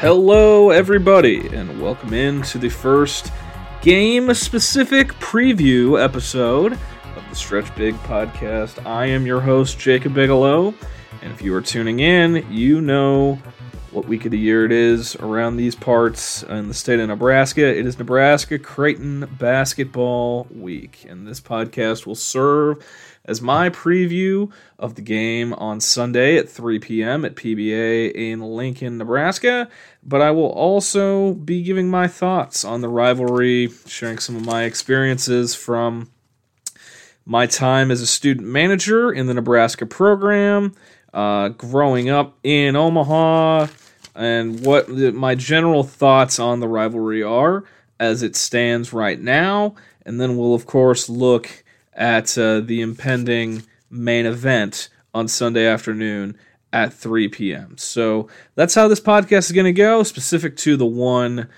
Hello, everybody, and welcome in to the first game specific preview episode of the Stretch Big podcast. I am your host, Jacob Bigelow, and if you are tuning in, you know what week of the year it is around these parts in the state of Nebraska. It is Nebraska Creighton Basketball Week, and this podcast will serve as my preview of the game on Sunday at 3 p.m. at PBA in Lincoln, Nebraska. But I will also be giving my thoughts on the rivalry, sharing some of my experiences from my time as a student manager in the Nebraska program, uh, growing up in Omaha, and what my general thoughts on the rivalry are as it stands right now. And then we'll, of course, look at uh, the impending main event on Sunday afternoon at 3 p.m. So that's how this podcast is going to go, specific to the one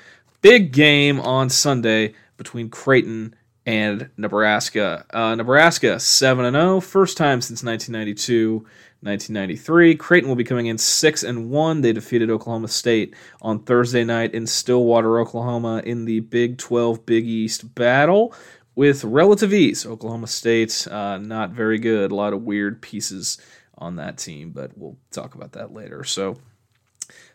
big game on Sunday between Creighton and Nebraska. Uh, Nebraska 7 and 0, first time since 1992. 1993. Creighton will be coming in 6 and 1. They defeated Oklahoma State on Thursday night in Stillwater, Oklahoma in the Big 12 Big East battle with relative ease. Oklahoma State, uh, not very good. A lot of weird pieces on that team, but we'll talk about that later. So,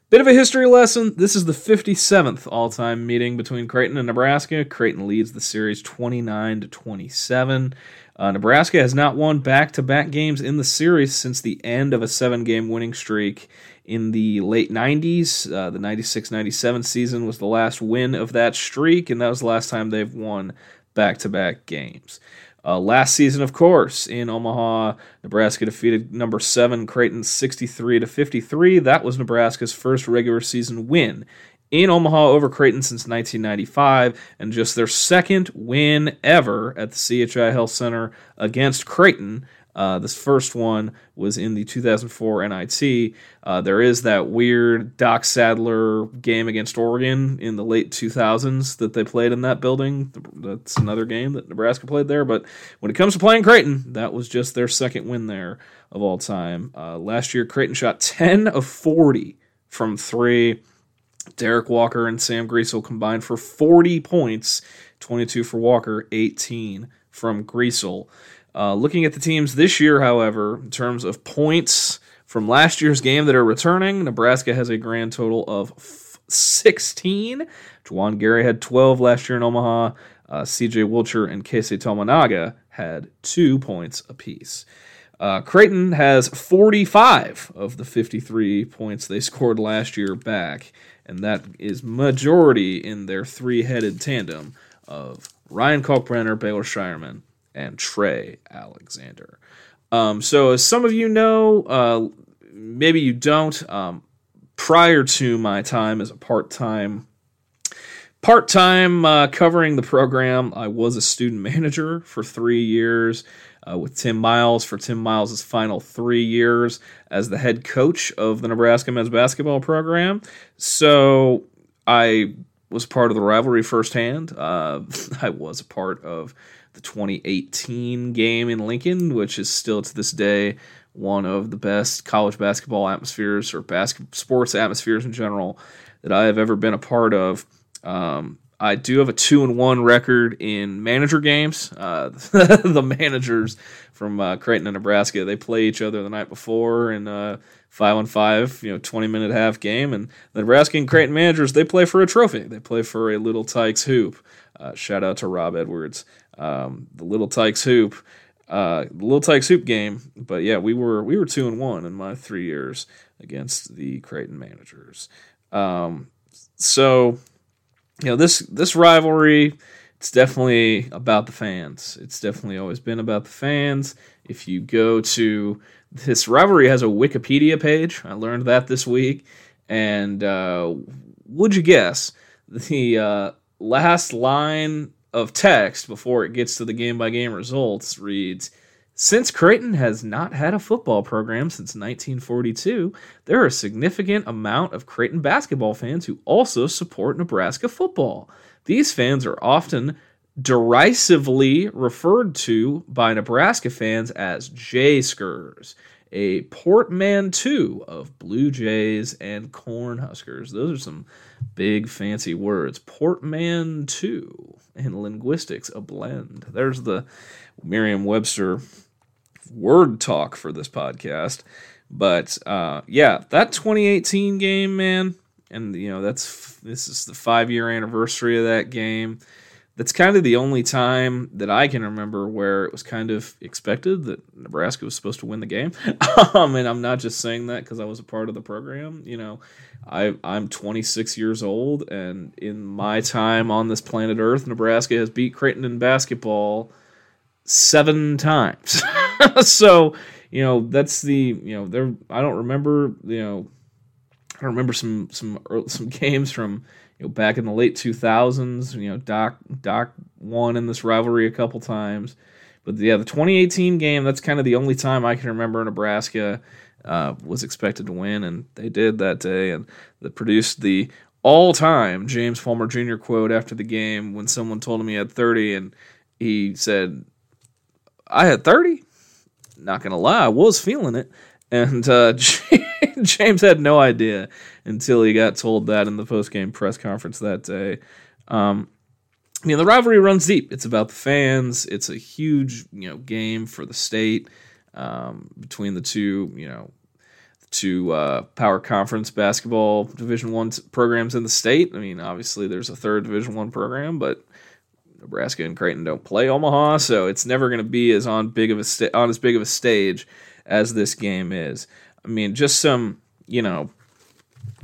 bit of a history lesson. This is the 57th all time meeting between Creighton and Nebraska. Creighton leads the series 29 to 27. Uh, Nebraska has not won back to back games in the series since the end of a seven game winning streak in the late 90s. Uh, the 96 97 season was the last win of that streak, and that was the last time they've won back to back games. Uh, last season, of course, in Omaha, Nebraska defeated number seven Creighton 63 to 53. That was Nebraska's first regular season win in Omaha over Creighton since 1995, and just their second win ever at the CHI Health Center against Creighton. Uh, this first one was in the 2004 NIT. Uh, there is that weird Doc Sadler game against Oregon in the late 2000s that they played in that building. That's another game that Nebraska played there. But when it comes to playing Creighton, that was just their second win there of all time. Uh, last year, Creighton shot 10 of 40 from three. Derek Walker and Sam Griesel combined for 40 points, 22 for Walker, 18 from Griesel. Uh, looking at the teams this year, however, in terms of points from last year's game that are returning, Nebraska has a grand total of f- 16. Juwan Gary had 12 last year in Omaha. Uh, CJ Wilcher and Keisei Tominaga had two points apiece. Uh, Creighton has 45 of the 53 points they scored last year back, and that is majority in their three-headed tandem of Ryan Kalkbrenner, Baylor Scheierman, and Trey Alexander. Um, so, as some of you know, uh, maybe you don't, um, prior to my time as a part time part time uh, covering the program, I was a student manager for three years. Uh, with Tim Miles for Tim Miles' final three years as the head coach of the Nebraska men's basketball program. So I was part of the rivalry firsthand. Uh, I was a part of the 2018 game in Lincoln, which is still to this day one of the best college basketball atmospheres or basket sports atmospheres in general that I have ever been a part of. Um, I do have a two and one record in manager games. Uh, the managers from uh, Creighton and Nebraska they play each other the night before in uh, five on five, you know, twenty minute half game, and the Nebraska and Creighton managers they play for a trophy. They play for a Little Tikes hoop. Uh, shout out to Rob Edwards um, the Little Tikes Hoop, uh, the Little Tikes Hoop game. But yeah, we were we were two and one in my three years against the Creighton managers. Um, so you know this this rivalry. It's definitely about the fans. It's definitely always been about the fans. If you go to this rivalry has a Wikipedia page. I learned that this week. And uh, would you guess the uh, last line of text before it gets to the game by game results reads Since Creighton has not had a football program since 1942, there are a significant amount of Creighton basketball fans who also support Nebraska football. These fans are often derisively referred to by Nebraska fans as Jayskers, a portmanteau of Blue Jays and Cornhuskers. Those are some big fancy words. Portmanteau in linguistics, a blend. There's the Merriam-Webster word talk for this podcast. But uh, yeah, that 2018 game, man, and you know that's this is the five year anniversary of that game. That's kind of the only time that I can remember where it was kind of expected that Nebraska was supposed to win the game. um, and I'm not just saying that because I was a part of the program. You know, I, I'm 26 years old, and in my time on this planet Earth, Nebraska has beat Creighton in basketball seven times. so, you know, that's the you know there. I don't remember you know, I remember some some some games from you know back in the late 2000s. You know, Doc Doc won in this rivalry a couple times. But yeah, the 2018 game, that's kind of the only time I can remember Nebraska uh, was expected to win, and they did that day. And that produced the all time James Palmer Jr. quote after the game when someone told him he had 30, and he said, I had 30. Not gonna lie, I was feeling it, and uh, James had no idea until he got told that in the post game press conference that day. Um, I mean, the rivalry runs deep. It's about the fans. It's a huge, you know, game for the state um, between the two, you know, two uh, power conference basketball Division One programs in the state. I mean, obviously there's a third Division One program, but Nebraska and Creighton don't play Omaha, so it's never going to be as on big of a sta- on as big of a stage as this game is. I mean, just some, you know,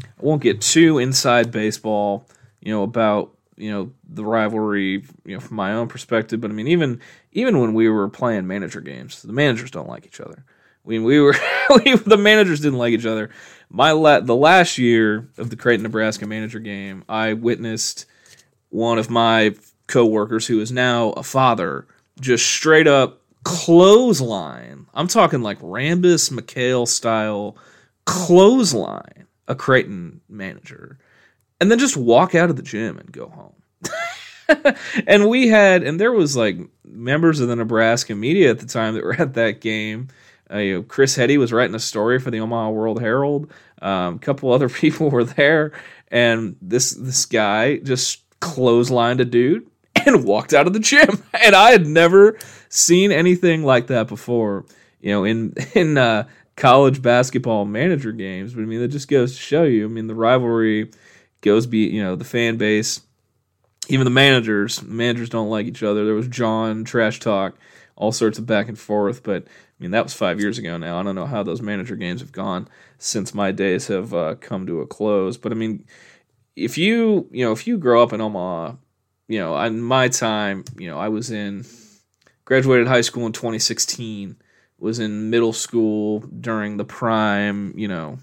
I won't get too inside baseball, you know, about you know the rivalry, you know, from my own perspective. But I mean, even even when we were playing manager games, the managers don't like each other. I mean, we were we, the managers didn't like each other. My la- the last year of the Creighton Nebraska manager game, I witnessed one of my coworkers who is now a father just straight up clothesline. I'm talking like Rambis McHale style clothesline a Creighton manager and then just walk out of the gym and go home. and we had, and there was like members of the Nebraska media at the time that were at that game. Uh, you know, Chris Heady was writing a story for the Omaha World Herald. Um, a couple other people were there, and this this guy just clotheslined a dude and walked out of the gym. And I had never seen anything like that before, you know, in in uh, college basketball manager games. But I mean, that just goes to show you. I mean, the rivalry goes be you know the fan base, even the managers. Managers don't like each other. There was John trash talk, all sorts of back and forth. But I mean, that was five years ago now. I don't know how those manager games have gone since my days have uh, come to a close. But I mean, if you you know if you grow up in Omaha you know, in my time, you know, I was in graduated high school in 2016, was in middle school during the prime, you know,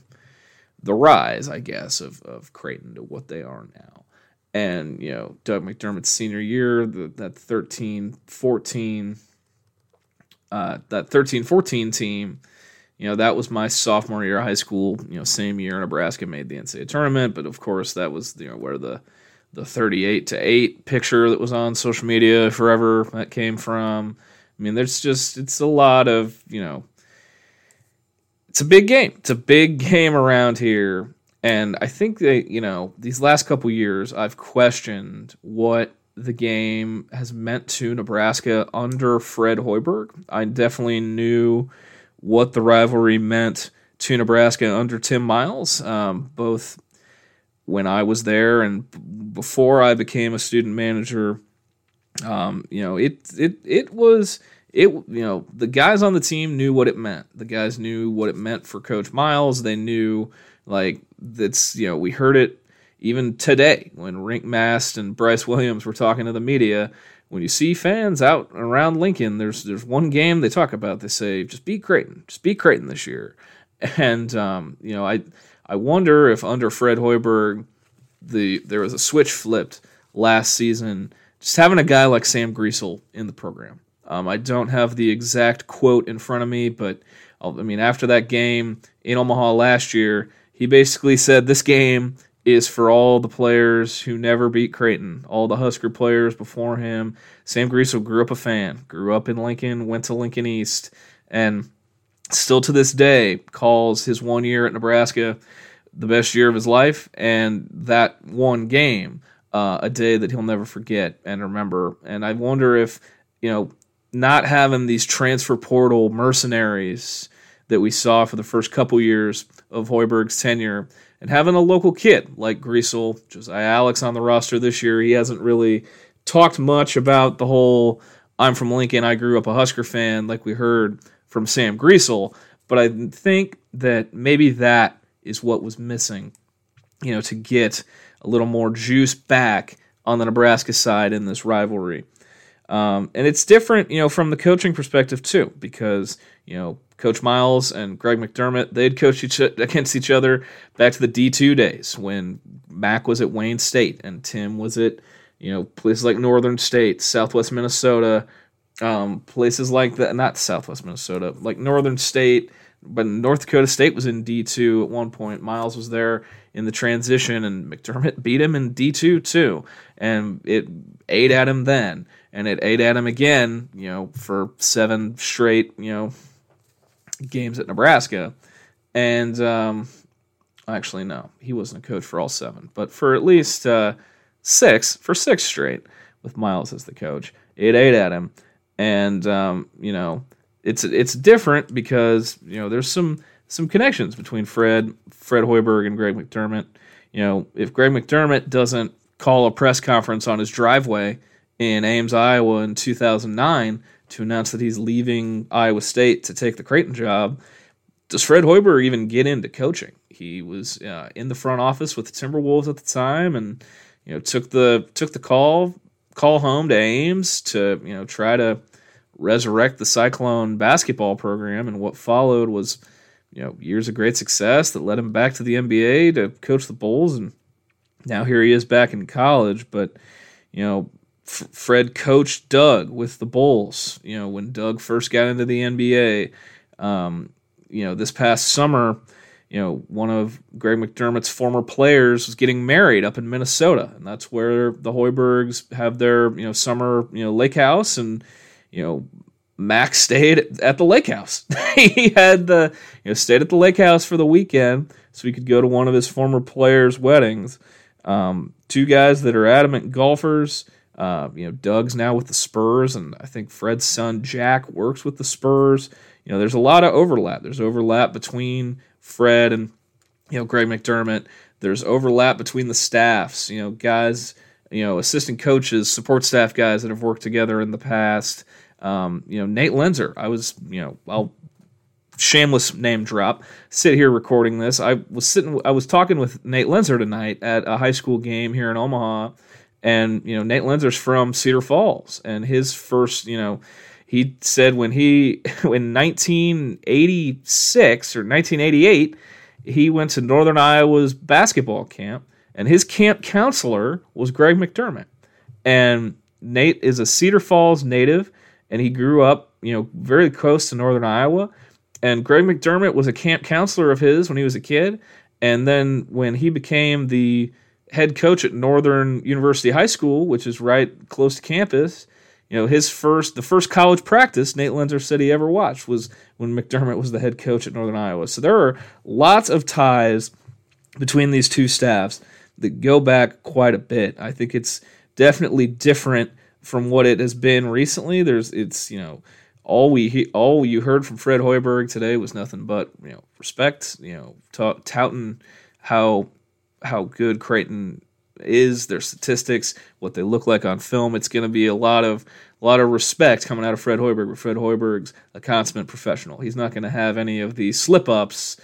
the rise, I guess, of, of Creighton to what they are now. And, you know, Doug McDermott's senior year, the, that 13 14, uh, that 13 14 team, you know, that was my sophomore year of high school, you know, same year Nebraska made the NCAA tournament. But of course, that was, you know, where the, the 38 to 8 picture that was on social media forever that came from. I mean, there's just, it's a lot of, you know, it's a big game. It's a big game around here. And I think that, you know, these last couple years, I've questioned what the game has meant to Nebraska under Fred Hoiberg. I definitely knew what the rivalry meant to Nebraska under Tim Miles, um, both when I was there and before I became a student manager. Um, you know, it it it was it you know the guys on the team knew what it meant. The guys knew what it meant for Coach Miles. They knew like that's you know we heard it even today when Rienk Mast and Bryce Williams were talking to the media. When you see fans out around Lincoln, there's there's one game they talk about. They say just beat Creighton, just beat Creighton this year, and um, you know I I wonder if under Fred Hoiberg, the there was a switch flipped last season. Just having a guy like Sam Griesel in the program. Um, I don't have the exact quote in front of me, but I mean, after that game in Omaha last year, he basically said this game is for all the players who never beat Creighton, all the Husker players before him. Sam Griesel grew up a fan, grew up in Lincoln, went to Lincoln East, and still to this day calls his one year at Nebraska the best year of his life, and that one game uh, a day that he'll never forget and remember. And I wonder if you know not having these transfer portal mercenaries that we saw for the first couple years of Hoiberg's tenure and having a local kid like Griesel, Josiah Allick on the roster this year, he hasn't really talked much about the whole I'm from Lincoln, I grew up a Husker fan, like we heard from Sam Griesel. But I think that maybe that is what was missing, you know, to get a little more juice back on the Nebraska side in this rivalry. Um, and it's different, you know, from the coaching perspective too, because you know Coach Miles and Greg McDermott they'd coach each against each other back to the D two days when Mac was at Wayne State and Tim was at you know places like Northern State, Southwest Minnesota, um, places like that. Not Southwest Minnesota, like Northern State, but North Dakota State was in D two at one point. Miles was there in the transition, and McDermott beat him in D two too, and it ate at him then and it ate at him again, you know, for seven straight, you know, games at Nebraska. And um, actually, no, he wasn't a coach for all seven, but for at least uh, six, for six straight with Miles as the coach, it ate at him. And um, you know, it's it's different because you know there's some some connections between Fred Fred Hoiberg and Greg McDermott. You know, if Greg McDermott doesn't call a press conference on his driveway in Ames, Iowa in 2009 to announce that he's leaving Iowa State to take the Creighton job. Does Fred Hoiberg even get into coaching? He was uh, in the front office with the Timberwolves at the time, and you know took the took the call call home to Ames to you know try to resurrect the Cyclone basketball program. And what followed was you know years of great success that led him back to the NBA to coach the Bulls, and now here he is back in college. But you know Fred coached Doug with the Bulls. You know, when Doug first got into the NBA. Um, you know, this past summer, you know, one of Greg McDermott's former players was getting married up in Minnesota, and that's where the Hoibergs have their you know summer you know lake house, and you know Mac stayed at the lake house. he had the you know stayed at the lake house for the weekend so he could go to one of his former players' weddings. Um, two guys that are adamant golfers. Uh, you know, Doug's now with the Spurs, and I think Fred's son Jack works with the Spurs. You know, there's a lot of overlap. There's overlap between Fred and you know Greg McDermott. There's overlap between the staffs. You know, guys, you know, assistant coaches, support staff guys that have worked together in the past. Um, you know, Nate Loenser. I was, you know, I'll shameless name drop. Sit here recording this. I was sitting. I was talking with Nate Loenser tonight at a high school game here in Omaha and you know, Nate Loenser's from Cedar Falls, and his first, you know, he said when he in 1986 or 1988 he went to Northern Iowa's basketball camp, and his camp counselor was Greg McDermott. And Nate is a Cedar Falls native, and he grew up, you know, very close to Northern Iowa. And Greg McDermott was a camp counselor of his when he was a kid. And then when he became the head coach at Northern University High School, which is right close to campus. You know, his first the first college practice Nate Loenser said he ever watched was when McDermott was the head coach at Northern Iowa. So there are lots of ties between these two staffs that go back quite a bit. I think it's definitely different from what it has been recently. There's it's you know all we all you heard from Fred Hoiberg today was nothing but you know respect. You know, ta- touting how how good Creighton is, their statistics, what they look like on film. It's going to be a lot of a lot of respect coming out of Fred Hoiberg. But Fred Hoiberg's a consummate professional. He's not going to have any of the slip ups.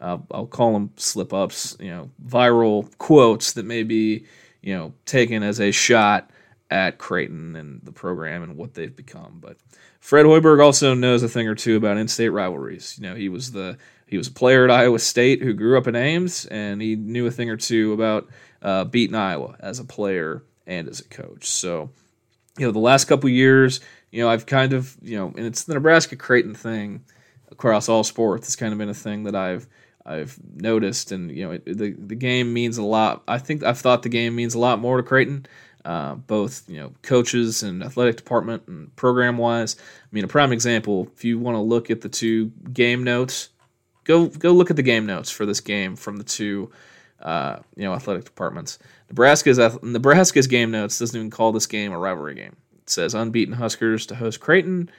Uh, I'll call them slip ups. You know, viral quotes that may be you know taken as a shot at Creighton and the program and what they've become. But Fred Hoiberg also knows a thing or two about in-state rivalries. You know, he was the he was a player at Iowa State who grew up in Ames, and he knew a thing or two about uh, beating Iowa as a player and as a coach. So, you know, the last couple years, you know, I've kind of, you know, and it's the Nebraska Creighton thing across all sports. It's kind of been a thing that I've I've noticed, and you know, it, the the game means a lot. I think I've thought the game means a lot more to Creighton, uh, both you know, coaches and athletic department and program wise. I mean, a prime example. If you want to look at the two game notes, go go look at the game notes for this game from the two, uh, you know, athletic departments. Nebraska's Nebraska's game notes doesn't even call this game a rivalry game. It says unbeaten Huskers to host Creighton,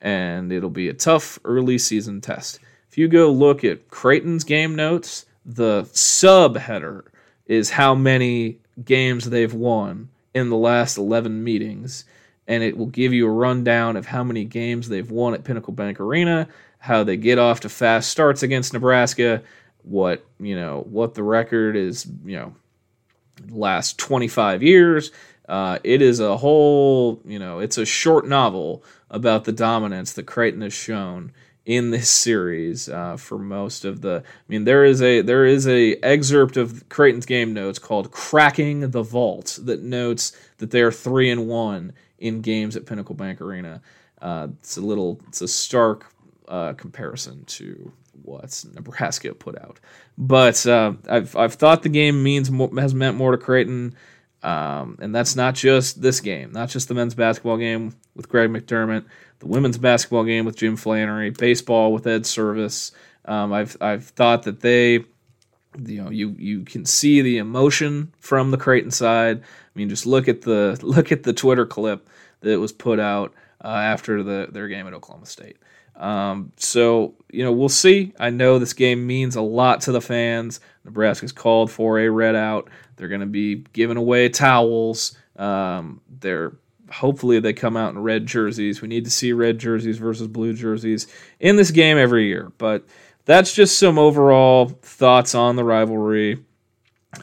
and it'll be a tough early season test. If you go look at Creighton's game notes, the subheader is how many games they've won in the last 11 meetings. And it will give you a rundown of how many games they've won at Pinnacle Bank Arena, how they get off to fast starts against Nebraska, what, you know, what the record is, you know, last 25 years. Uh, it is a whole, you know, it's a short novel about the dominance that Creighton has shown in this series uh, for most of the. I mean, there is a there is a excerpt of Creighton's game notes called "Cracking the Vault" that notes that they are three and one in games at Pinnacle Bank Arena. Uh, it's a little, it's a stark uh, comparison to what Nebraska put out, but uh, I've I've thought the game means more, has meant more to Creighton. Um, and that's not just this game, not just the men's basketball game with Greg McDermott, the women's basketball game with Jim Flanery, baseball with Ed Servais. Um, I've I've thought that they, you know, you you can see the emotion from the Creighton side. I mean, just look at the look at the Twitter clip that was put out uh, after the their game at Oklahoma State. Um, so you know, we'll see. I know this game means a lot to the fans. Nebraska's called for a red out. They're going to be giving away towels. Um, they're hopefully they come out in red jerseys. We need to see red jerseys versus blue jerseys in this game every year. But that's just some overall thoughts on the rivalry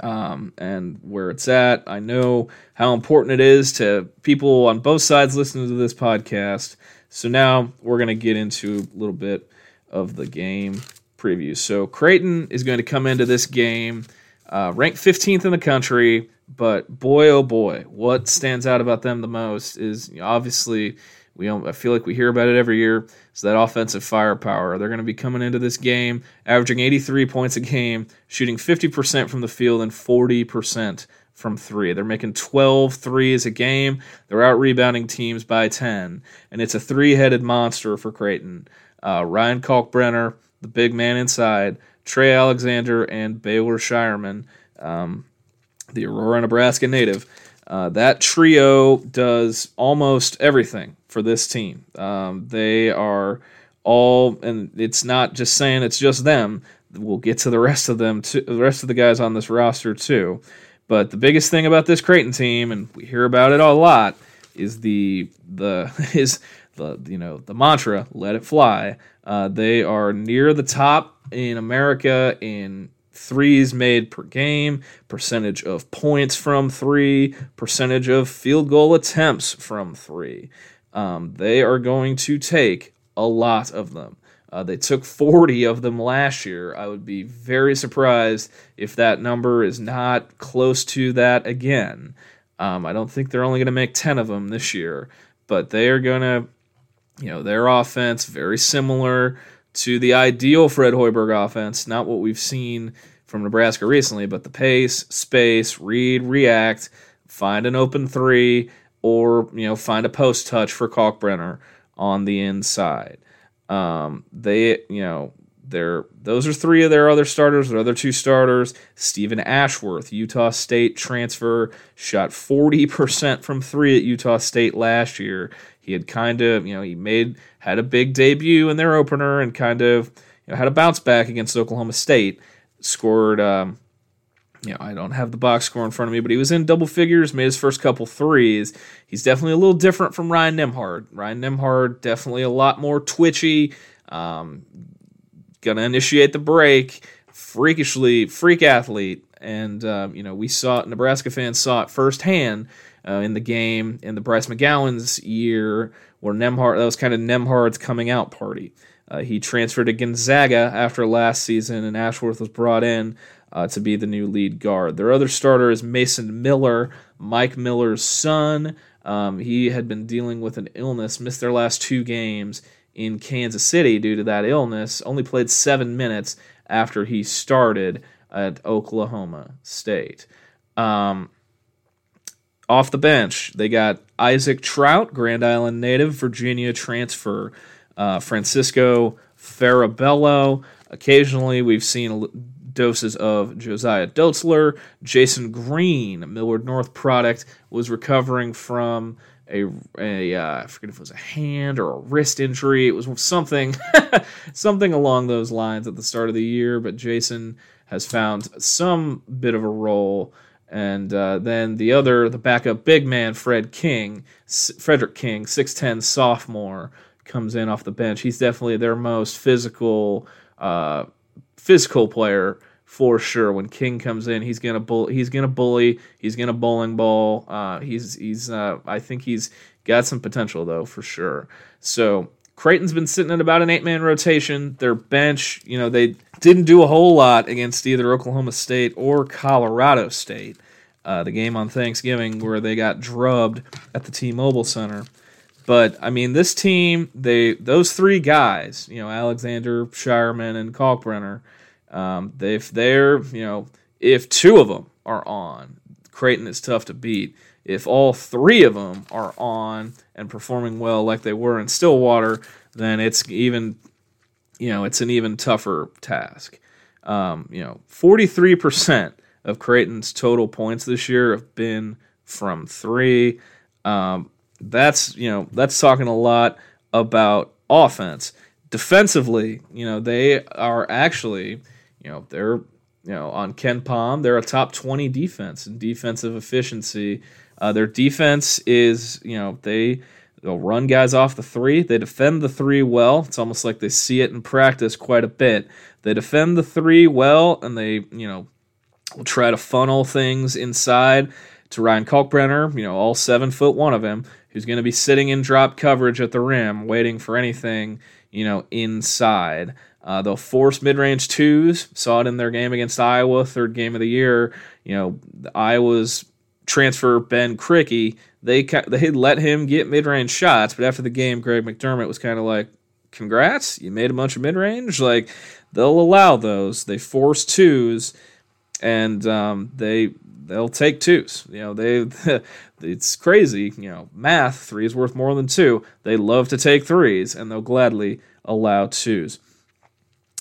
um, and where it's at. I know how important it is to people on both sides listening to this podcast. So now we're going to get into a little bit of the game preview. So Creighton is going to come into this game uh, ranked 15th in the country. But boy, oh boy, what stands out about them the most is obviously we I feel like we hear about it every year. So that offensive firepower. They're going to be coming into this game averaging 83 points a game, shooting 50% from the field and 40% from three. They're making 12 threes a game. They're out rebounding teams by 10. And it's a three headed monster for Creighton. Uh, Ryan Kalkbrenner, the big man inside, Trey Alexander, and Baylor Scheierman. Um, the Aurora, Nebraska native. Uh, that trio does almost everything for this team. Um, they are all, and it's not just saying it's just them. We'll get to the rest of them, the rest of the guys on this roster too. But the biggest thing about this Creighton team, and we hear about it a lot, is the the is the you know the mantra "Let it fly." Uh, they are near the top in America in threes made per game, percentage of points from three, percentage of field goal attempts from three. Um, they are going to take a lot of them. Uh, they took 40 of them last year. I would be very surprised if that number is not close to that again. Um, I don't think they're only going to make 10 of them this year, but they are going to, you know, their offense very similar to the ideal Fred Hoiberg offense, not what we've seen from Nebraska recently, but the pace, space, read, react, find an open three, or you know find a post touch for Kalkbrenner on the inside. Um, they you know they're those are three of their other starters. Their other two starters, Stephen Ashworth, Utah State transfer, shot forty percent from three at Utah State last year. He had kind of you know he made had a big debut in their opener and kind of you know, had a bounce back against Oklahoma State scored. Um, you know, I don't have the box score in front of me, but he was in double figures, made his first couple threes. He's definitely a little different from Ryan Nembhard. Ryan Nembhard definitely a lot more twitchy. Um, gonna initiate the break, freakishly freak athlete, and um, you know we saw it, Nebraska fans saw it firsthand uh, in the game in the Bryce McGowens' year, where Nembhard that was kind of Nembhard's coming out party. Uh, he transferred to Gonzaga after last season, and Ashworth was brought in uh, to be the new lead guard. Their other starter is Mason Miller, Mike Miller's son. Um, he had been dealing with an illness, missed their last two games in Kansas City due to that illness, only played seven minutes after he started at Oklahoma State. Um, off the bench, they got Isaac Traudt, Grand Island native, Virginia transfer, uh, Francisco Farabello. Occasionally, we've seen doses of Josiah Dotzler. Jasen Green, Millard North product, was recovering from a, a uh, I forget if it was a hand or a wrist injury. It was something something along those lines at the start of the year, but Jasen has found some bit of a role. And uh, then the other, the backup big man, Fred King, Frederick King, 6'10 sophomore, comes in off the bench. He's definitely their most physical, uh, physical player for sure. When King comes in, he's gonna bull, he's gonna bully, he's gonna bowling ball. Uh, he's he's uh, I think he's got some potential though for sure. So Creighton's been sitting at about an eight man rotation. Their bench, you know, they didn't do a whole lot against either Oklahoma State or Colorado State. Uh, the game on Thanksgiving where they got drubbed at the T-Mobile Center. But I mean, this team, they those three guys, you know, Alexander, Scheierman, and Kalkbrenner, um, if they're, you know, if two of them are on, Creighton is tough to beat. If all three of them are on and performing well like they were in Stillwater, then it's even, you know, it's an even tougher task. Um, you know, 43% of Creighton's total points this year have been from three. Um, that's, you know, that's talking a lot about offense. Defensively, you know, they are actually you know, they're you know on KenPom, they're a top 20 defense in defensive efficiency. Uh, their defense is you know they they'll run guys off the three. They defend the three well. It's almost like they see it in practice quite a bit. They defend the three well, and they you know will try to funnel things inside to Ryan Kalkbrenner. You know, all seven foot one of him, who's going to be sitting in drop coverage at the rim, waiting for anything you know inside. Uh, they'll force mid-range twos. Saw it in their game against Iowa, third game of the year. You know, Iowa's transfer Ben Krikke. They they let him get mid-range shots, but after the game, Greg McDermott was kind of like, "Congrats, you made a bunch of mid-range." Like they'll allow those. They force twos, and um, they they'll take twos. You know, they it's crazy. You know, math three is worth more than two. They love to take threes, and they'll gladly allow twos.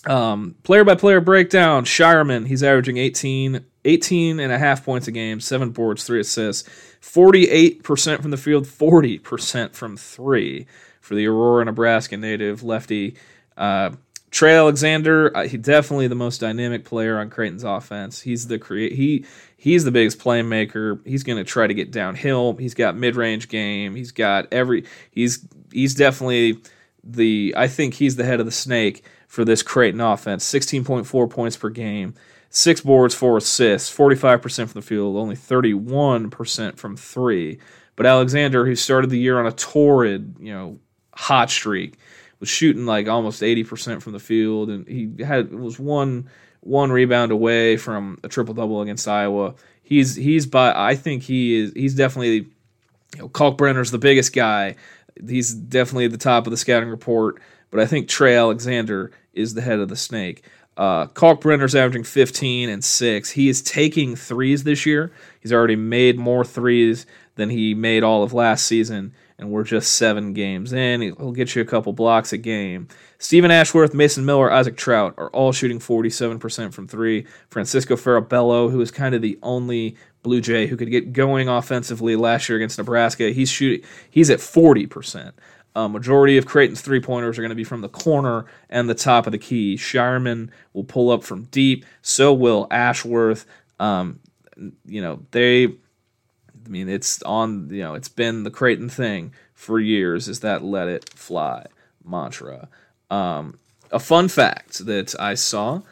Um, player by player breakdown Scheierman, he's averaging 18, 18 and a half points a game, seven boards, three assists, 48% from the field, 40% from three for the Aurora, Nebraska native lefty. Uh, Trey Alexander, uh, definitely the most dynamic player on Creighton's offense. He's the create he he's the biggest playmaker. He's going to try to get downhill. He's got mid-range game. He's got every he's he's definitely the I think he's the head of the snake for this Creighton offense 16.4 points per game, six boards, four assists, 45% from the field, only 31% from three. But Alexander, who started the year on a torrid, you know, hot streak, was shooting like almost 80% from the field, and he had was one one rebound away from a triple double against Iowa. He's he's by I think he is he's definitely you know Kalkbrenner's the biggest guy. He's definitely at the top of the scouting report, but I think Trey Alexander is the head of the snake. Uh, Kalkbrenner's averaging 15 and 6. He is taking threes this year. He's already made more threes than he made all of last season, and we're just seven games in. He'll get you a couple blocks a game. Stephen Ashworth, Mason Miller, Isaac Traudt are all shooting 47% from three. Francisco Farabello, who is kind of the only Blue Jay who could get going offensively last year against Nebraska, he's shooting. He's at 40%. A majority of Creighton's three pointers are going to be from the corner and the top of the key. Scheierman will pull up from deep. So will Ashworth. Um, you know they. I mean, it's on. You know, it's been the Creighton thing for years. Is that let it fly mantra? Um, a fun fact that I saw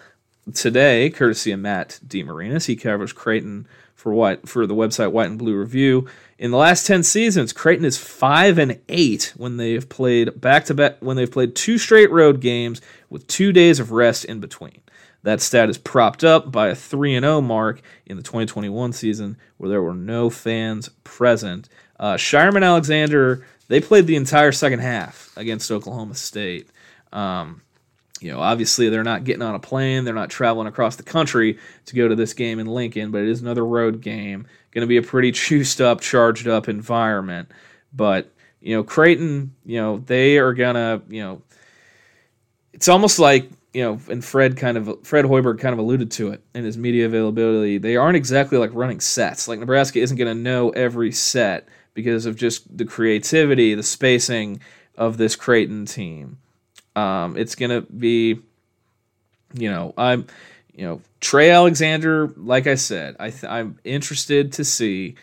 today, courtesy of Matt DeMarinis, he covers Creighton for what for the website White and Blue Review. In the last 10 seasons, Creighton is 5 and 8 when they've played back to back when they've played two straight road games with 2 days of rest in between. That stat is propped up by a 3 and 0 mark in the 2021 season where there were no fans present. Uh, Scheierman Alexander, they played the entire second half against Oklahoma State. Um, you know, obviously they're not getting on a plane, they're not traveling across the country to go to this game in Lincoln, but it is another road game. Going to be a pretty juiced up, charged up environment. But, you know, Creighton, you know, they are going to, you know, it's almost like, you know, and Fred kind of, Fred Hoiberg kind of alluded to it in his media availability. They aren't exactly like running sets. Like Nebraska isn't going to know every set because of just the creativity, the spacing of this Creighton team. Um, it's gonna be, you know, I'm, you know, Trey Alexander. Like I said, I th- I'm interested to see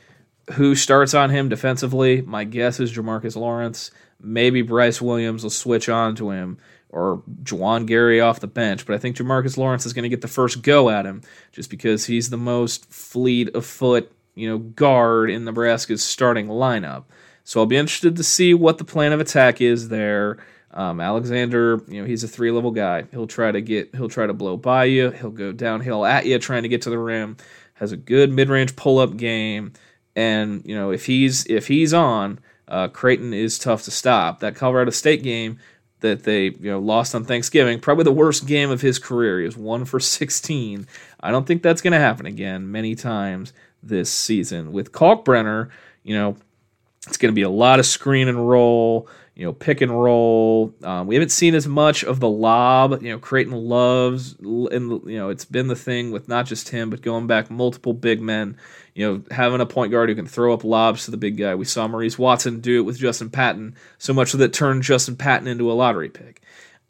who starts on him defensively. My guess is Jamarques Lawrence. Maybe Bryce Williams will switch on to him or Juwan Gary off the bench. But I think Jamarques Lawrence is going to get the first go at him just because he's the most fleet of foot, you know, guard in Nebraska's starting lineup. So I'll be interested to see what the plan of attack is there. Um, Alexander, you know, he's a three level guy. He'll try to get, he'll try to blow by you. He'll go downhill at you, trying to get to the rim. Has a good mid range pull up game, and you know if he's if he's on, uh, Creighton is tough to stop. That Colorado State game that they you know lost on Thanksgiving, probably the worst game of his career. He was one for 16. I don't think that's going to happen again many times this season. With Kalkbrenner, you know, it's going to be a lot of screen and roll you know, pick and roll. Um, we haven't seen as much of the lob. You know, Creighton loves, and you know, it's been the thing with not just him, but going back multiple big men. You know, having a point guard who can throw up lobs to the big guy. We saw Maurice Watson do it with Justin Patton, so much that turned Justin Patton into a lottery pick.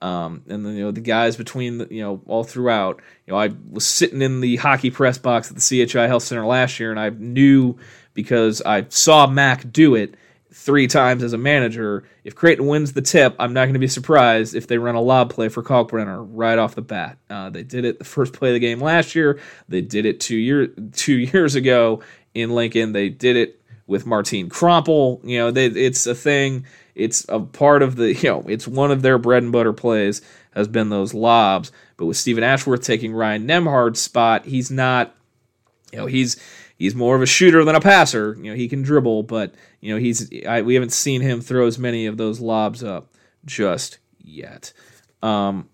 Um, and then you know the guys between the, you know all throughout. You know, I was sitting in the hockey press box at the CHI Health Center last year, and I knew because I saw Mac do it three times as a manager. If Creighton wins the tip, I'm not going to be surprised if they run a lob play for Kalkbrenner right off the bat. Uh, they did it the first play of the game last year. They did it two year two years ago in Lincoln. They did it with Martin Krampelj. You know, they, it's a thing. It's a part of the you know, it's one of their bread and butter plays has been those lobs. But with Stephen Ashworth taking Ryan Nembhard's spot, he's not. You know, he's he's more of a shooter than a passer. You know, he can dribble, but you know he's I, we haven't seen him throw as many of those lobs up just yet. Um,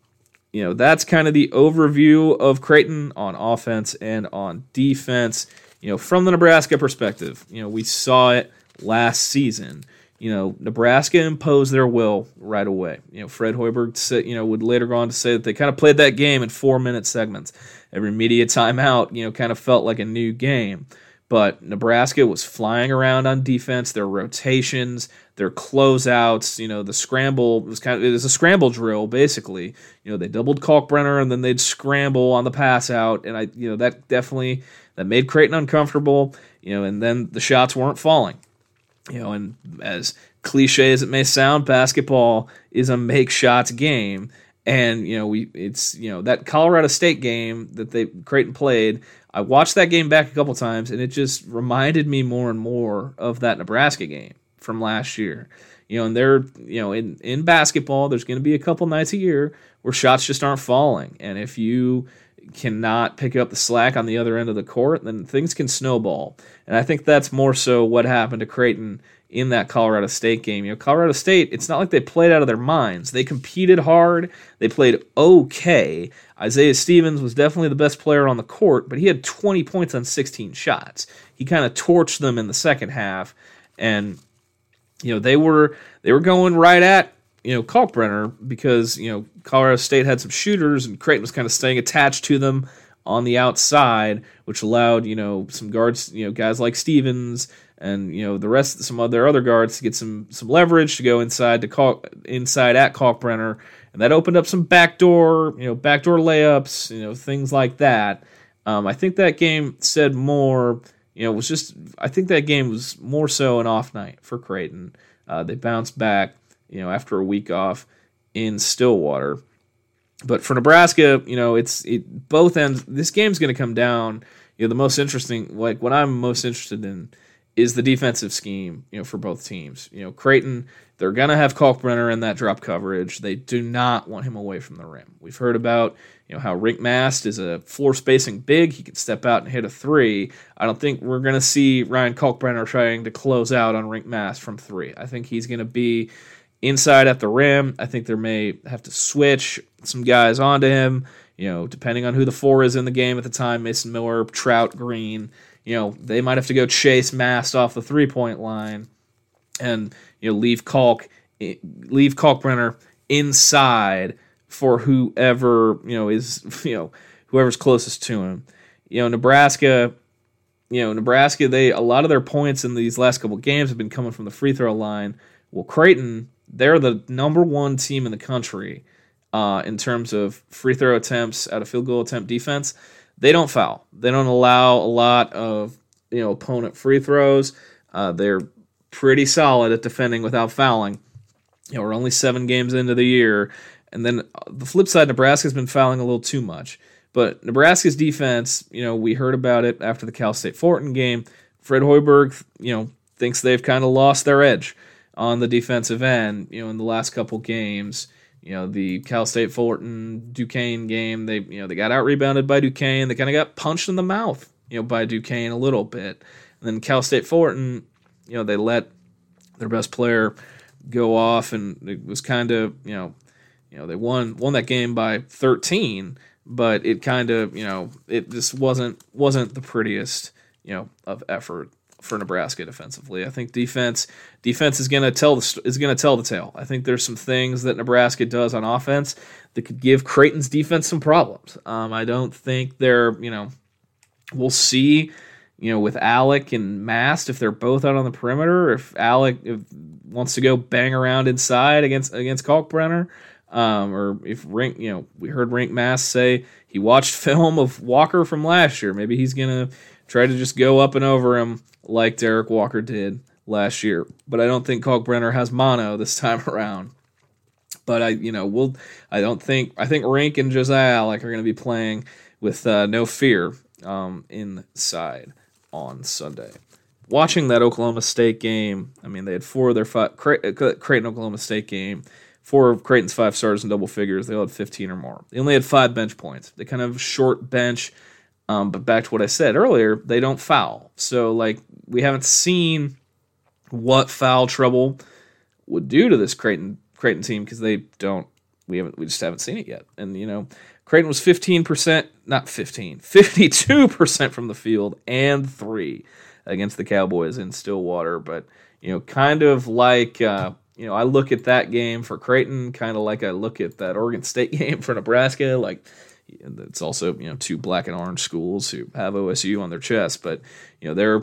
you know, that's kind of the overview of Creighton on offense and on defense. You know, from the Nebraska perspective, you know, we saw it last season. You know, Nebraska imposed their will right away. You know, Fred Hoiberg you know, would later go on to say that they kind of played that game in four minute segments every media timeout, you know, kind of felt like a new game. But Nebraska was flying around on defense, their rotations, their closeouts, you know, the scramble was kind of it was a scramble drill basically. You know, they doubled Kalkbrenner and then they'd scramble on the pass out, and I, you know, that definitely that made Creighton uncomfortable. You know, and then the shots weren't falling. You know, and as cliche as it may sound, basketball is a make shots game and you know we it's you know that Colorado State game that they Creighton played. I watched that game back a couple times, and it just reminded me more and more of that Nebraska game from last year. You know, and they're you know in in basketball, there's going to be a couple nights a year where shots just aren't falling, and if you cannot pick up the slack on the other end of the court, then things can snowball. And I think that's more so what happened to Creighton in that Colorado State game. You know, Colorado State, it's not like they played out of their minds. They competed hard, they played okay. Isaiah Stevens was definitely the best player on the court, but he had 20 points on 16 shots. He kind of torched them in the second half and you know, they were they were going right at, you know, Kalkbrenner because, you know, Colorado State had some shooters and Creighton was kind of staying attached to them on the outside, which allowed, you know, some guards, you know, guys like Stevens and you know the rest some of their other guards to get some some leverage to go inside to call inside at Kalkbrenner, and that opened up some backdoor you know backdoor layups, you know things like that. Um, I think that game said more. You know, was just I think that game was more so an off night for Creighton. Uh, they bounced back, you know, after a week off in Stillwater. But for Nebraska, you know, it's it both ends. This game's going to come down. You know, the most interesting, like what I'm most interested in is the defensive scheme, you know, for both teams. You know, Creighton, they're gonna have Kalkbrenner in that drop coverage. They do not want him away from the rim. We've heard about, you know, how Rienk Mast is a floor spacing big. He can step out and hit a three. I don't think we're gonna see Ryan Kalkbrenner trying to close out on Rienk Mast from three. I think he's gonna be inside at the rim. I think there may have to switch some guys onto him. You know, depending on who the four is in the game at the time, Mason Miller, Traudt, Green. You know, they might have to go chase Mast off the three point line, and you know leave Kalk leave Kalkbrenner inside for whoever you know is you know whoever's closest to him. You know, Nebraska. You know, Nebraska. They a lot of their points in these last couple games have been coming from the free throw line. Well, Creighton, they're the number one team in the country uh, in terms of free throw attempts out of field goal attempt defense. They don't foul. They don't allow a lot of you know opponent free throws. Uh, they're pretty solid at defending without fouling. You know, we're only seven games into the year, and then uh, the flip side, Nebraska's been fouling a little too much. But Nebraska's defense, you know, we heard about it after the Cal State Fullerton game. Fred Hoiberg, you know, thinks they've kind of lost their edge on the defensive end, you know, in the last couple games. You know, the Cal State Fullerton Duquesne game, they you know, they got out rebounded by Duquesne. They kind of got punched in the mouth, you know, by Duquesne a little bit. And then Cal State Fullerton, you know, they let their best player go off and it was kind of, you know, you know, they won won that game by 13, but it kind of, you know, it just wasn't wasn't the prettiest, you know, of effort for Nebraska defensively. I think defense defense is going to tell the is going to tell the tale. I think there's some things that Nebraska does on offense that could give Creighton's defense some problems. Um, I don't think they're you know we'll see you know with Allick and Mast if they're both out on the perimeter. If Allick if, wants to go bang around inside against against Kalkbrenner. Um, or if Rienk, you know, we heard Rienk Mast say he watched film of Walker from last year. Maybe he's gonna try to just go up and over him like Derek Walker did last year. But I don't think Kalkbrenner has mono this time around. But I, you know, we'll. I don't think. I think Rienk and Josiah like are going to be playing with uh, no fear um, inside on Sunday. Watching that Oklahoma State game, I mean, they had four of their five. Uh, Creighton Oklahoma State game. Four of Creighton's five stars in double figures. They all had 15 or more. They only had five bench points. They kind of short bench um, but back to what I said earlier, they don't foul. So like we haven't seen what foul trouble would do to this Creighton Creighton team because they don't. We haven't. We just haven't seen it yet. And you know, Creighton was 15%, not 15, 52% from the field and three against the Cowboys in Stillwater. But you know, kind of like. Uh, you know, I look at that game for Creighton, kind of like I look at that Oregon State game for Nebraska. Like, it's also you know two black and orange schools who have OSU on their chest, but you know they're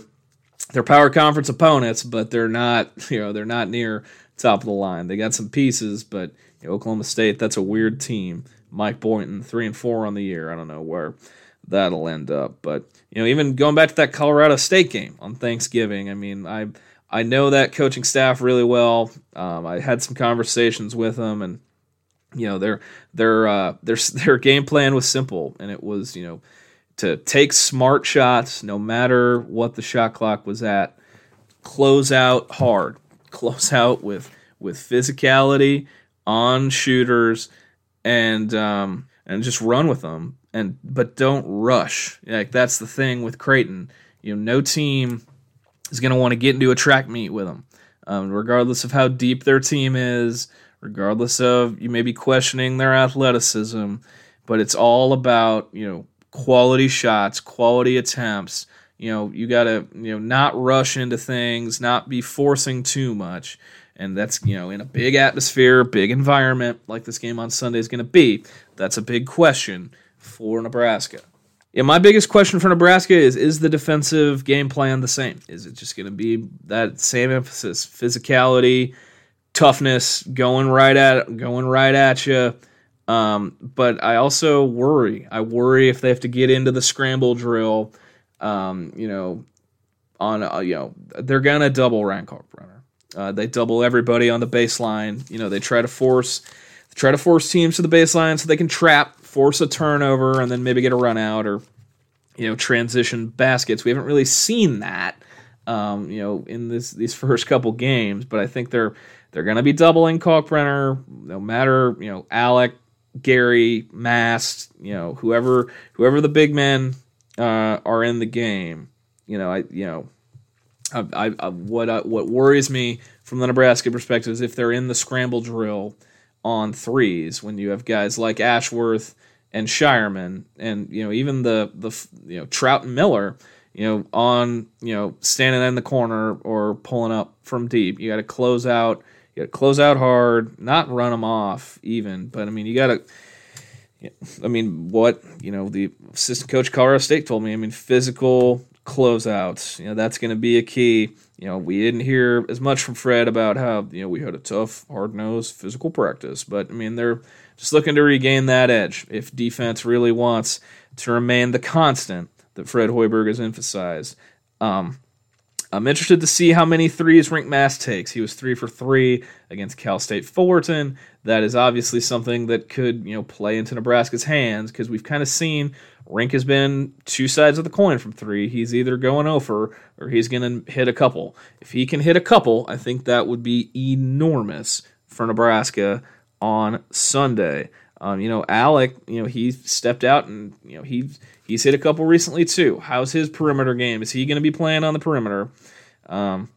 they're power conference opponents, but they're not you know they're not near top of the line. They got some pieces, but you know, Oklahoma State that's a weird team. Mike Boynton three and four on the year. I don't know where that'll end up, but you know even going back to that Colorado State game on Thanksgiving, I mean I. I know that coaching staff really well. Um, I had some conversations with them, and you know their their uh, their their game plan was simple, and it was you know to take smart shots no matter what the shot clock was at, close out hard, close out with with physicality on shooters, and um, and just run with them, and but don't rush. Like that's the thing with Creighton. You know, no team is going to want to get into a track meet with them, um, regardless of how deep their team is regardless of you may be questioning their athleticism, but it's all about, you know, quality shots, quality attempts. You know, you got to, you know, not rush into things, not be forcing too much. And that's, you know, in a big atmosphere, big environment like this game on Sunday is going to be. That's a big question for Nebraska. Yeah, my biggest question for Nebraska is is the defensive game plan the same? Is it just going to be that same emphasis, physicality, toughness going right at going right at you. Um, but I also worry. I worry if they have to get into the scramble drill. Um, you know, on uh, you know they're gonna double Rancock runner. Uh, they double everybody on the baseline. You know, they try to force try to force teams to the baseline so they can trap, force a turnover, and then maybe get a run out or you know transition baskets. We haven't really seen that. Um, you know, in this these first couple games, but I think they're they're going to be doubling Kalkbrenner, no matter you know Allick, Gary, Mast, you know whoever whoever the big men uh, are in the game. You know, I you know, I, I, I what I, what worries me from the Nebraska perspective is if they're in the scramble drill on threes when you have guys like Ashworth and Scheierman and you know even the the you know Traudt and Miller you know on you know standing in the corner or pulling up from deep you got to close out got to close out hard not run them off even but I mean you got to I mean what you know the assistant coach Colorado State told me I mean physical closeouts you know that's going to be a key you know, we didn't hear as much from Fred about how, you know, we had a tough, hard nosed physical practice. But, I mean, they're just looking to regain that edge if defense really wants to remain the constant that Fred Hoiberg has emphasized. Um, I'm interested to see how many threes Rienk Mast takes. He was three for three against Cal State Fullerton. That is obviously something that could, you know, play into Nebraska's hands because we've kind of seen Rienk has been two sides of the coin from three. He's either going over or he's going to hit a couple. If he can hit a couple, I think that would be enormous for Nebraska on Sunday. Um, you know, Allick, you know, he stepped out and you know he he's hit a couple recently too. How's his perimeter game? Is he going to be playing on the perimeter? Um,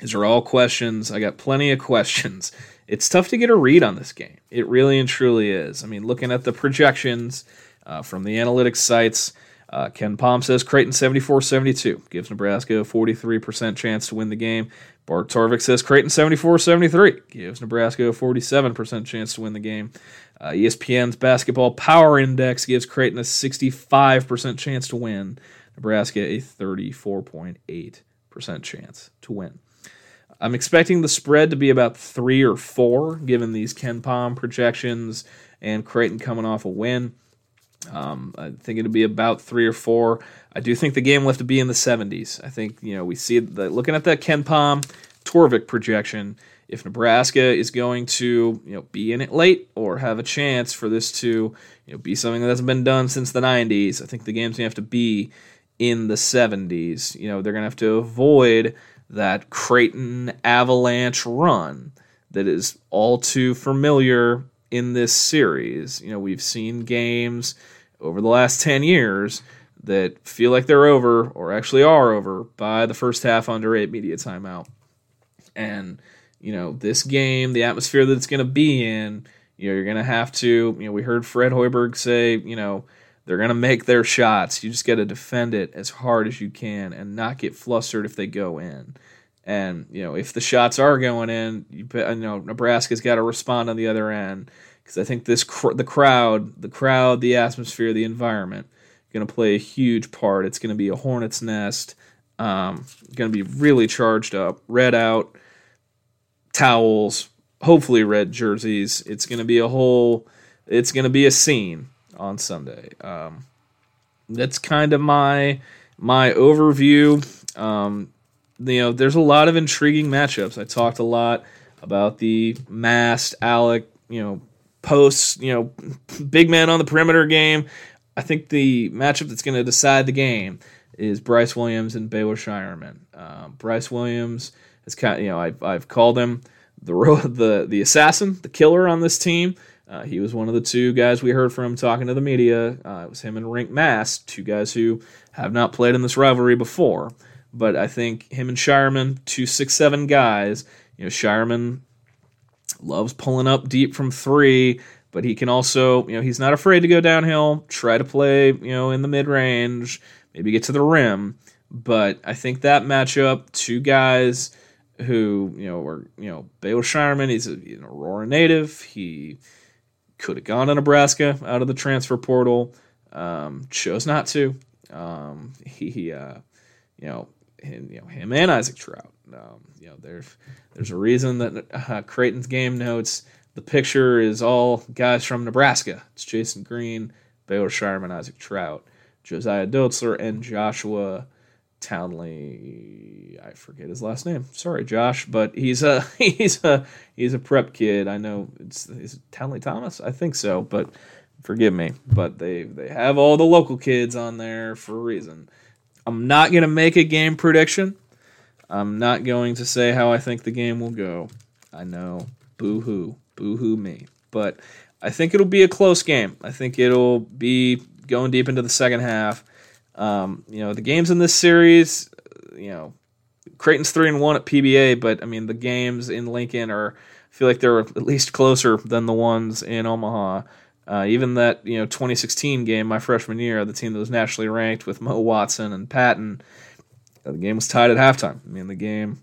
these are all questions. I got plenty of questions. It's tough to get a read on this game. It really and truly is. I mean, looking at the projections uh, from the analytics sites, uh, Palm says Creighton 74 72 gives Nebraska a 43% chance to win the game. Bart Torvik says Creighton 74 73 gives Nebraska a 47% chance to win the game. Uh, ESPN's Basketball Power Index gives Creighton a 65% chance to win. Nebraska a 34.8% chance to win. I'm expecting the spread to be about three or four, given these KenPom projections and Creighton coming off a win. Um, I think it'll be about three or four. I do think the game will have to be in the 70s. I think you know we see looking at that KenPom Torvik projection. If Nebraska is going to you know be in it late or have a chance for this to you know be something that hasn't been done since the 90s, I think the game's gonna have to be in the 70s. You know they're gonna have to avoid that Creighton Avalanche run that is all too familiar in this series. You know, we've seen games over the last 10 years that feel like they're over or actually are over by the first half under eight media timeout. And, you know, this game, the atmosphere that it's going to be in, you know, you're going to have to, you know, we heard Fred Hoiberg say, you know, they're going to make their shots. You just got to defend it as hard as you can and not get flustered if they go in. And you know, if the shots are going in, you, you know Nebraska's got to respond on the other end because I think this cr- the crowd, the crowd, the atmosphere, the environment, going to play a huge part. It's going to be a hornet's nest. Um, going to be really charged up, red out, towels, hopefully red jerseys. It's going to be a whole. It's going to be a scene on Sunday. Um, that's kind of my my overview. Um, you know, there's a lot of intriguing matchups. I talked a lot about the Mast Allick, you know, posts, you know, big man on the perimeter game. I think the matchup that's going to decide the game is Brice Williams and Baylor Scheierman. Um, Brice Williams is kind, of, you know, I've, I've called him the the the assassin, the killer on this team. Uh, he was one of the two guys we heard from talking to the media. Uh, it was him and Rienk Mast, two guys who have not played in this rivalry before. But I think him and Scheierman, two six seven guys. You know, Scheierman loves pulling up deep from three, but he can also, you know, he's not afraid to go downhill, try to play, you know, in the mid range, maybe get to the rim. But I think that matchup, two guys who, you know, were, you know, Baylor Scheierman, he's, a, an Aurora native. He could have gone to Nebraska out of the transfer portal, um, chose not to. Um, he, uh, you know, him, you know, him and Isaac Traudt. Um, you know, there's there's a reason that uh, Creighton's game notes the picture is all guys from Nebraska. It's Jasen Green, Baylor Scheierman, Isaac Traudt, Josiah Dotzler, and Joshua Townley. I forget his last name. Sorry, Josh, but he's a he's a he's a prep kid. I know it's is it Townley Thomas. I think so, but forgive me. But they they have all the local kids on there for a reason. I'm not going to make a game prediction. I'm not going to say how I think the game will go. I know. Boo hoo. Boo hoo me. But I think it'll be a close game. I think it'll be going deep into the second half. Um, you know, the games in this series, you know, Creighton's three and one at PBA, but I mean the games in Lincoln are I feel like they're at least closer than the ones in Omaha. Uh, even that you know 2016 game, my freshman year, the team that was nationally ranked with Mo Watson and Patton, uh, the game was tied at halftime. I mean the game,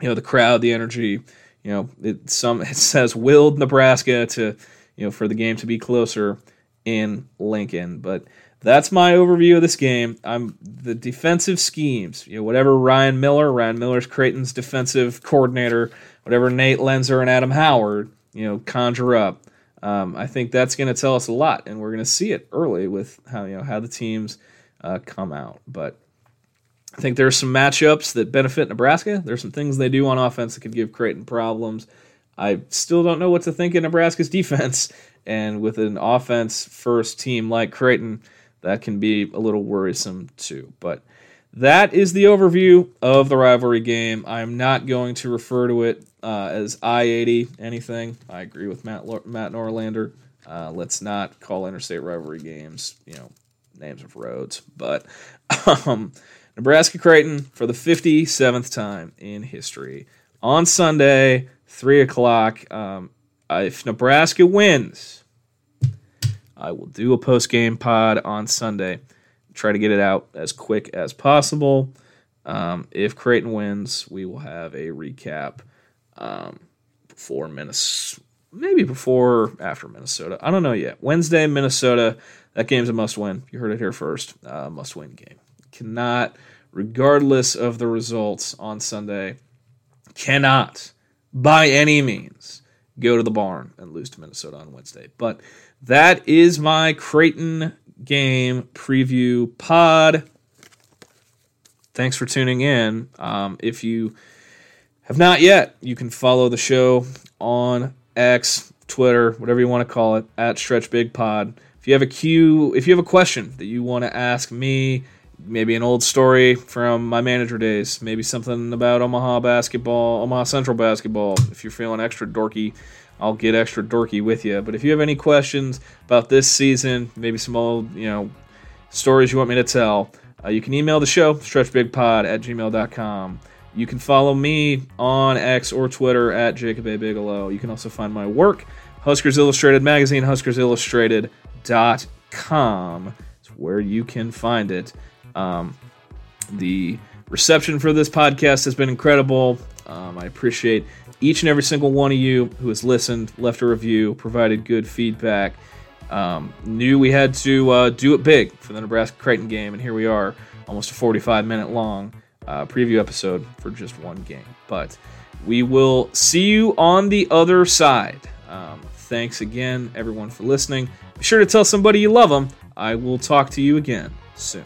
you know the crowd, the energy, you know it some it says willed Nebraska to you know for the game to be closer in Lincoln, but that's my overview of this game. I'm the defensive schemes. You know, whatever Ryan Miller, Ryan Miller's Creighton's defensive coordinator, whatever Nate Loenser and Adam Howard, you know, conjure up. Um, I think that's going to tell us a lot, and we're going to see it early with how you know how the teams uh, come out. But I think there are some matchups that benefit Nebraska. There's some things they do on offense that could give Creighton problems. I still don't know what to think of Nebraska's defense, and with an offense first team like Creighton that can be a little worrisome too. But that is the overview of the rivalry game. I'm not going to refer to it uh, as I 80 anything. I agree with Matt Matt Norlander. Uh, let's not call interstate rivalry games, you know, names of roads. But um, Nebraska Creighton for the 57th time in history on Sunday, three o'clock. Um, if Nebraska wins, I will do a post game pod on Sunday. Try to get it out as quick as possible. Um, if Creighton wins, we will have a recap um, before Minnesota, maybe before after Minnesota. I don't know yet. Wednesday, Minnesota. That game's a must win. You heard it here first. Uh, must win game. Cannot, regardless of the results on Sunday, cannot by any means go to the barn and lose to Minnesota on Wednesday. But that is my Creighton game preview pod. Thanks for tuning in. Um, if you have not yet, you can follow the show on X, Twitter, whatever you want to call it, at Stretch Big Pod. If you have a cue, if you have a question that you want to ask me, maybe an old story from my manager days, maybe something about Omaha basketball, Omaha Central basketball. If you're feeling extra dorky, I'll get extra dorky with you. But if you have any questions about this season, maybe some old, you know, stories you want me to tell, uh, you can email the show, stretchbigpod at gmail.com. You can follow me on X or Twitter at Jacob A. Bigelow. You can also find my work, Huskers Illustrated Magazine, huskersillustrated.com. It's where you can find it. Um, the reception for this podcast has been incredible. Um, I appreciate each and every single one of you who has listened, left a review, provided good feedback. Um, knew we had to uh, do it big for the Nebraska Creighton game, and here we are, almost a 45 minute long uh, preview episode for just one game. But we will see you on the other side. Um, thanks again, everyone, for listening. Be sure to tell somebody you love them. I will talk to you again soon.